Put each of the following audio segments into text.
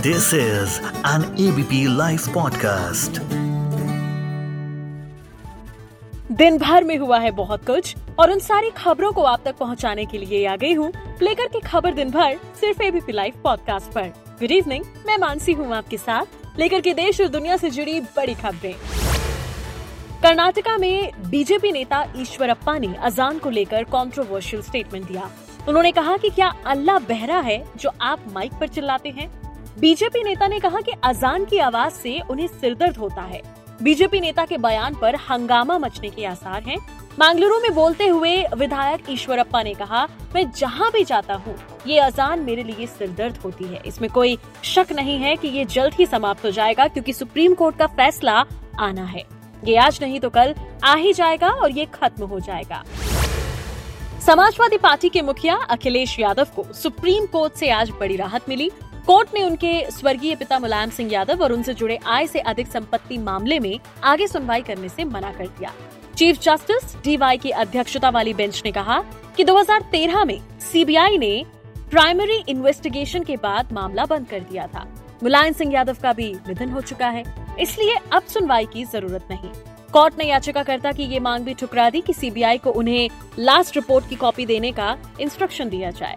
This is an ABP live podcast दिन भर में हुआ है बहुत कुछ, और उन सारी खबरों को आप तक पहुँचाने के लिए आ गई हूँ लेकर के खबर दिन भर सिर्फ़ एबीपी लाइव पॉडकास्ट पर। गुड इवनिंग मैं मानसी हूँ आपके साथ लेकर के देश और दुनिया से जुड़ी बड़ी खबरें। कर्नाटका में बीजेपी नेता ईश्वरप्पा ने अजान को लेकर कंट्रोवर्शियल स्टेटमेंट दिया। उन्होंने कहा कि क्या अल्लाह बहरा है जो आप माइक पर चिल्लाते हैं? बीजेपी नेता ने कहा कि अजान की आवाज़ से उन्हें सिरदर्द होता है। बीजेपी नेता के बयान पर हंगामा मचने के आसार हैं। मंगलुरु में बोलते हुए विधायक ईश्वरप्पा ने कहा मैं जहाँ भी जाता हूँ, ये अजान मेरे लिए सिरदर्द होती है। इसमें कोई शक नहीं है कि ये जल्द ही समाप्त हो जाएगा क्योंकि सुप्रीम कोर्ट का फैसला आना है। ये आज नहीं तो कल आ ही जाएगा और ये खत्म हो जाएगा। समाजवादी पार्टी के मुखिया अखिलेश यादव को सुप्रीम कोर्ट से आज बड़ी राहत मिली। कोर्ट ने उनके स्वर्गीय पिता मुलायम सिंह यादव और उनसे जुड़े आय से अधिक संपत्ति मामले में आगे सुनवाई करने से मना कर दिया। चीफ जस्टिस डीवाई की अध्यक्षता वाली बेंच ने कहा कि 2013 में सीबीआई ने प्राइमरी इन्वेस्टिगेशन के बाद मामला बंद कर दिया था। मुलायम सिंह यादव का भी निधन हो चुका है, इसलिए अब सुनवाई की ज़रूरत नहीं। कोर्ट ने याचिकाकर्ता की ये मांग भी ठुकरा दी कि सीबीआई को उन्हें लास्ट रिपोर्ट की कॉपी देने का इंस्ट्रक्शन दिया जाए।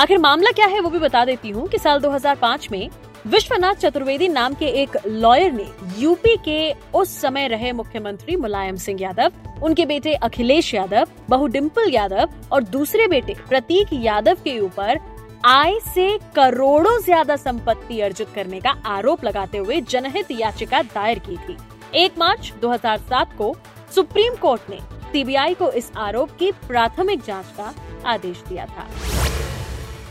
आखिर मामला क्या है वो भी बता देती हूँ कि साल 2005 में विश्वनाथ चतुर्वेदी नाम के एक लॉयर ने यूपी के उस समय रहे मुख्यमंत्री मुलायम सिंह यादव, उनके बेटे अखिलेश यादव, बहु डिम्पल यादव और दूसरे बेटे प्रतीक यादव के ऊपर आय से करोड़ों ज़्यादा संपत्ति अर्जित करने का आरोप लगाते हुए जनहित याचिका दायर की थी। एक मार्च 2007 को सुप्रीम कोर्ट ने सीबीआई को इस आरोप की प्राथमिक जाँच का आदेश दिया था।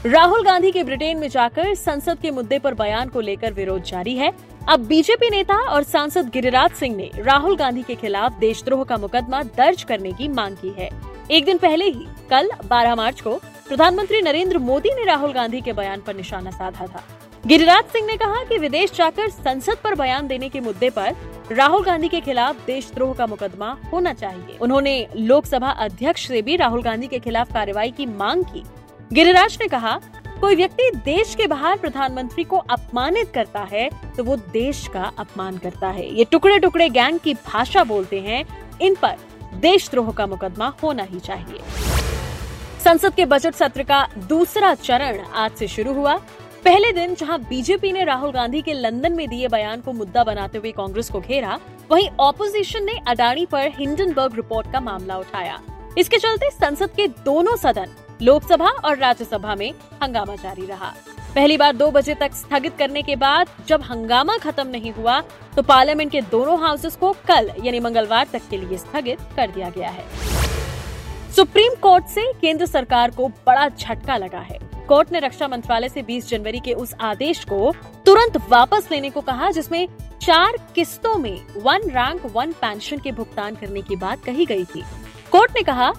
राहुल गांधी के ब्रिटेन में जाकर संसद के मुद्दे पर बयान को लेकर विरोध जारी है। अब बीजेपी नेता और सांसद गिरिराज सिंह ने राहुल गांधी के खिलाफ देशद्रोह का मुकदमा दर्ज करने की मांग की है। एक दिन पहले ही, कल 12 मार्च को, प्रधानमंत्री नरेंद्र मोदी ने राहुल गांधी के बयान पर निशाना साधा था। गिरिराज सिंह ने कहा कि विदेश जाकर संसद पर बयान देने के मुद्दे पर राहुल गांधी के खिलाफ देशद्रोह का मुकदमा होना चाहिए। उन्होंने लोकसभा अध्यक्ष से भी राहुल गांधी के खिलाफ कार्रवाई की मांग की। गिरिराज ने कहा, कोई व्यक्ति देश के बाहर प्रधानमंत्री को अपमानित करता है तो वो देश का अपमान करता है। ये टुकड़े टुकड़े गैंग की भाषा बोलते हैं। इन पर देशद्रोह का मुकदमा होना ही चाहिए। संसद के बजट सत्र का दूसरा चरण आज से शुरू हुआ। पहले दिन जहाँ बीजेपी ने राहुल गांधी के लंदन में दिए बयान को मुद्दा बनाते हुए कांग्रेस को घेरा, वहीं ऑपोजिशन ने अडानी पर हिंडनबर्ग रिपोर्ट का मामला उठाया। इसके चलते संसद के दोनों सदन लोकसभा और राज्यसभा में हंगामा जारी रहा। पहली बार दो बजे तक स्थगित करने के बाद जब हंगामा खत्म नहीं हुआ तो पार्लियामेंट के दोनों हाउसेस को कल, यानी मंगलवार तक के लिए स्थगित कर दिया गया है। सुप्रीम कोर्ट से केंद्र सरकार को बड़ा झटका लगा है। कोर्ट ने रक्षा मंत्रालय से 20 जनवरी के उस आदेश को तुरंत वापस लेने को कहा, जिसमें चार किस्तों में वन रैंक वन पेंशन के भुगतान करने की बात कही गई थी। कोर्ट ने कहा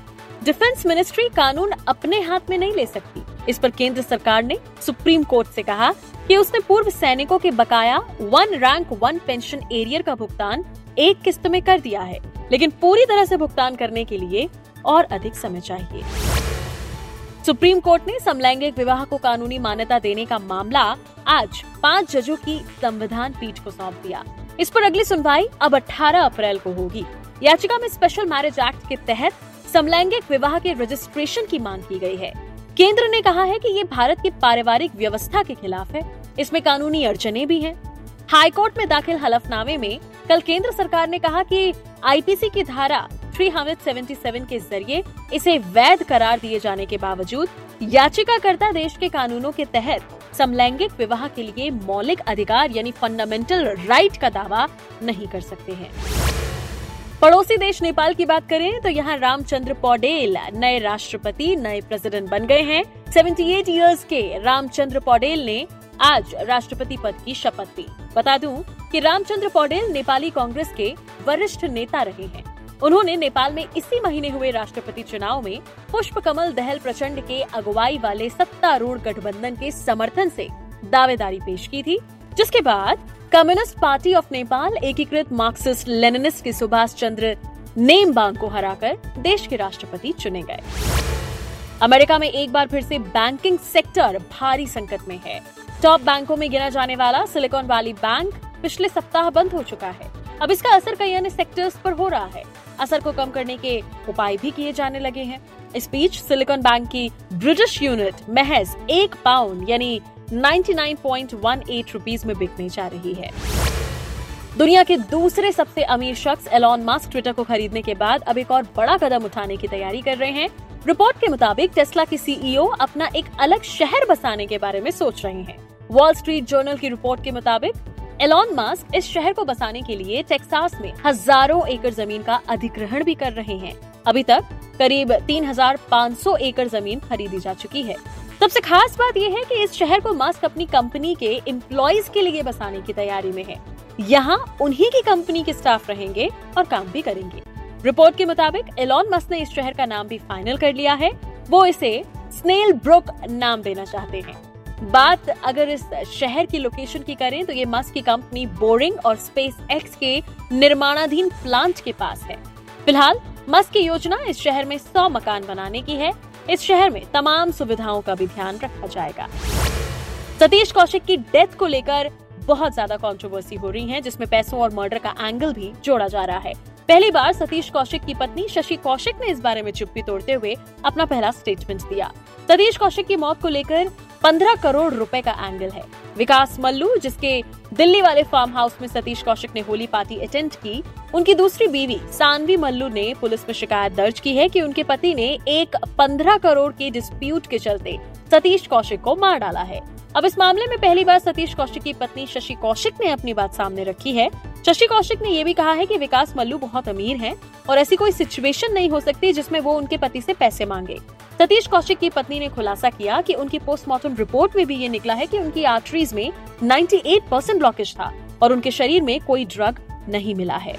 डिफेंस मिनिस्ट्री कानून अपने हाथ में नहीं ले सकती। इस पर केंद्र सरकार ने सुप्रीम कोर्ट से कहा कि उसने पूर्व सैनिकों के बकाया one rank one pension arrear का भुगतान एक किस्त में कर दिया है, लेकिन पूरी तरह से भुगतान करने के लिए और अधिक समय चाहिए। सुप्रीम कोर्ट ने समलैंगिक विवाह को कानूनी मान्यता देने का मामला आज पाँच जजों की संविधान पीठ को सौंप दिया। इस पर अगली सुनवाई अब 18 अप्रैल को होगी। याचिका में स्पेशल मैरिज एक्ट के तहत समलैंगिक विवाह के रजिस्ट्रेशन की मांग की गई है। केंद्र ने कहा है कि ये भारत की पारिवारिक व्यवस्था के खिलाफ है। इसमें कानूनी अड़चने भी हैं। हाईकोर्ट में दाखिल हलफनामे में कल केंद्र सरकार ने कहा कि आईपीसी की धारा 377 के ज़रिए इसे वैध करार दिए जाने के बावजूद याचिकाकर्ता देश के कानूनों के तहत समलैंगिक विवाह के लिए मौलिक अधिकार यानी फंडामेंटल राइट का दावा नहीं कर सकते हैं। पड़ोसी देश नेपाल की बात करें तो यहाँ रामचंद्र पौडेल नए राष्ट्रपति, नए प्रेसिडेंट बन गए हैं। 78 इयर्स के रामचंद्र पौडेल ने आज राष्ट्रपति पद की शपथ ली। बता दूँ कि रामचंद्र पौडेल नेपाली कांग्रेस के वरिष्ठ नेता रहे हैं। उन्होंने नेपाल में इसी महीने हुए राष्ट्रपति चुनाव में पुष्प कमल दहल प्रचंड के अगुवाई वाले सत्तारूढ़ गठबंधन के समर्थन से दावेदारी पेश की थी, जिसके बाद कम्युनिस्ट पार्टी ऑफ़ नेपाल, एकीकृत मार्क्सिस्ट लेनिनिस्ट के सुभाष चंद्र नेमबांग को हराकर देश के राष्ट्रपति चुने गए। अमेरिका में एक बार फिर से बैंकिंग सेक्टर भारी संकट में है। टॉप बैंकों में गिना जाने वाला सिलिकॉन वैली बैंक पिछले सप्ताह बंद हो चुका है। अब इसका असर कई अन्य सेक्टर्स पर हो रहा है। असर को कम करने के उपाय भी किए जाने लगे हैं। इस बीच सिलिकॉन बैंक की ब्रिटिश यूनिट महज एक पाउंड, यानी 99.18 रुपीस में बिकने जा रही है। दुनिया के दूसरे सबसे अमीर शख्स एलॉन मास्क ट्विटर को खरीदने के बाद अब एक और बड़ा कदम उठाने की तैयारी कर रहे हैं। रिपोर्ट के मुताबिक टेस्ला के सीईओ अपना एक अलग शहर बसाने के बारे में सोच रहे हैं। वॉल स्ट्रीट जर्नल की रिपोर्ट के मुताबिक एलॉन मास्क इस शहर को बसाने के लिए टेक्सास में हज़ारों एकड़ ज़मीन का अधिग्रहण भी कर रहे हैं। अभी तक करीब 3,500 एकड़ ज़मीन खरीदी जा चुकी है। सबसे खास बात यह है कि इस शहर को मास्क अपनी कंपनी के एम्प्लॉयज़ के लिए बसाने की तैयारी में है। यहाँ उन्हीं की कंपनी के स्टाफ रहेंगे और काम भी करेंगे। रिपोर्ट के मुताबिक एलॉन मस्क ने इस शहर का नाम भी फाइनल कर लिया है। वो इसे स्नेल ब्रुक नाम देना चाहते हैं। बात अगर इस शहर की लोकेशन की करें तो ये मस्क की कंपनी बोरिंग और स्पेस एक्स के निर्माणाधीन प्लांट के पास है। फ़िलहाल मस्क की योजना इस शहर में सौ मकान बनाने की है। इस शहर में तमाम सुविधाओं का भी ध्यान रखा जाएगा। सतीश कौशिक की डेथ को लेकर बहुत ज़्यादा कंट्रोवर्सी हो रही है, जिसमें पैसों और मर्डर का एंगल भी जोड़ा जा रहा है। पहली बार सतीश कौशिक की पत्नी शशि कौशिक ने इस बारे में चुप्पी तोड़ते हुए अपना पहला स्टेटमेंट दिया। सतीश कौशिक की मौत को लेकर 15 करोड़ रुपए का एंगल है। विकास मल्लू, जिसके दिल्ली वाले फार्म हाउस में सतीश कौशिक ने होली पार्टी अटेंड की, उनकी दूसरी बीवी सानवी मल्लू ने पुलिस में शिकायत दर्ज की है कि उनके पति ने एक 15 करोड़ के डिस्प्यूट के चलते सतीश कौशिक को मार डाला है। अब इस मामले में पहली बार सतीश कौशिक की पत्नी शशि कौशिक ने अपनी बात सामने रखी है। शशि कौशिक ने यह भी कहा है कि विकास मल्लू बहुत अमीर हैं और ऐसी कोई सिचुएशन नहीं हो सकती जिसमें वो उनके पति से पैसे मांगे। सतीश कौशिक की पत्नी ने खुलासा किया कि उनकी पोस्टमार्टम रिपोर्ट में भी ये निकला है कि उनकी आर्टरीज में 98 परसेंट ब्लॉकेज था और उनके शरीर में कोई ड्रग नहीं मिला है।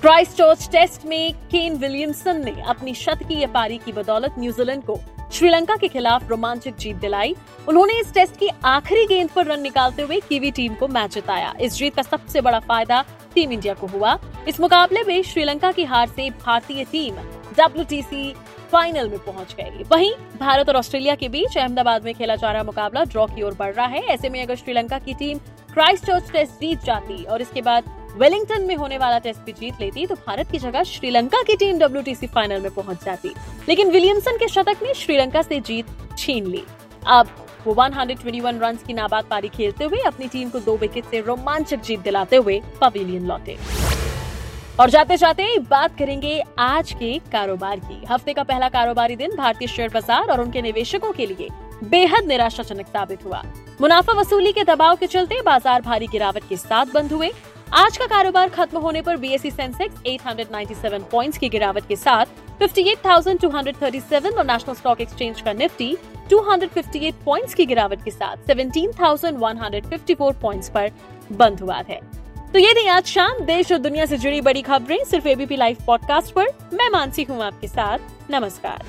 क्राइस्ट चर्च टेस्ट में केन विलियमसन ने अपनी शत की पारी की बदौलत न्यूजीलैंड को श्रीलंका के खिलाफ रोमांचक जीत दिलाई। उन्होंने इस टेस्ट की आखिरी गेंद पर रन निकालते हुए कीवी टीम को मैच जिताया। इस जीत का सबसे बड़ा फ़ायदा टीम इंडिया को हुआ। इस मुकाबले में श्रीलंका की हार से भारतीय टीम डब्ल्यूटीसी फाइनल में पहुँच गई वहीं भारत और ऑस्ट्रेलिया के बीच अहमदाबाद में खेला जा रहा मुकाबला, ड्रॉ की ओर बढ़ रहा है। ऐसे में अगर श्रीलंका की टीम क्राइस्ट चर्च टेस्ट जीत जाती और इसके बाद वेलिंगटन में होने वाला टेस्ट भी जीत लेती तो भारत की जगह श्रीलंका की टीम डब्ल्यू फाइनल में पहुँच जाती। लेकिन विलियमसन के शतक ने श्रीलंका से जीत छीन ली। अब वो 121 रन की नाबाद पारी खेलते हुए अपनी टीम को दो विकेट से रोमांचक जीत दिलाते हुए पवेलियन लौटे। और जाते जाते बात करेंगे आज के कारोबार की। हफ़्ते का पहला कारोबारी दिन भारतीय शेयर बाज़ार और उनके निवेशकों के लिए बेहद निराशाजनक साबित हुआ। मुनाफा वसूली के दबाव के चलते बाज़ार भारी गिरावट के साथ बंद हुए। आज का कारोबार खत्म होने पर बीएसई सेंसेक्स 897 पॉइंट्स की गिरावट के साथ 58,237 और नेशनल स्टॉक एक्सचेंज का निफ्टी 258 पॉइंट्स की गिरावट के साथ 17,154 पॉइंट्स पर बंद हुआ है। तो ये थी आज शाम देश और दुनिया से जुड़ी बड़ी खबरें। सिर्फ़ एबीपी लाइव पॉडकास्ट पर मैं मानसी हूँ आपके साथ। नमस्कार।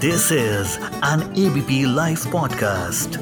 This is an ABP live podcast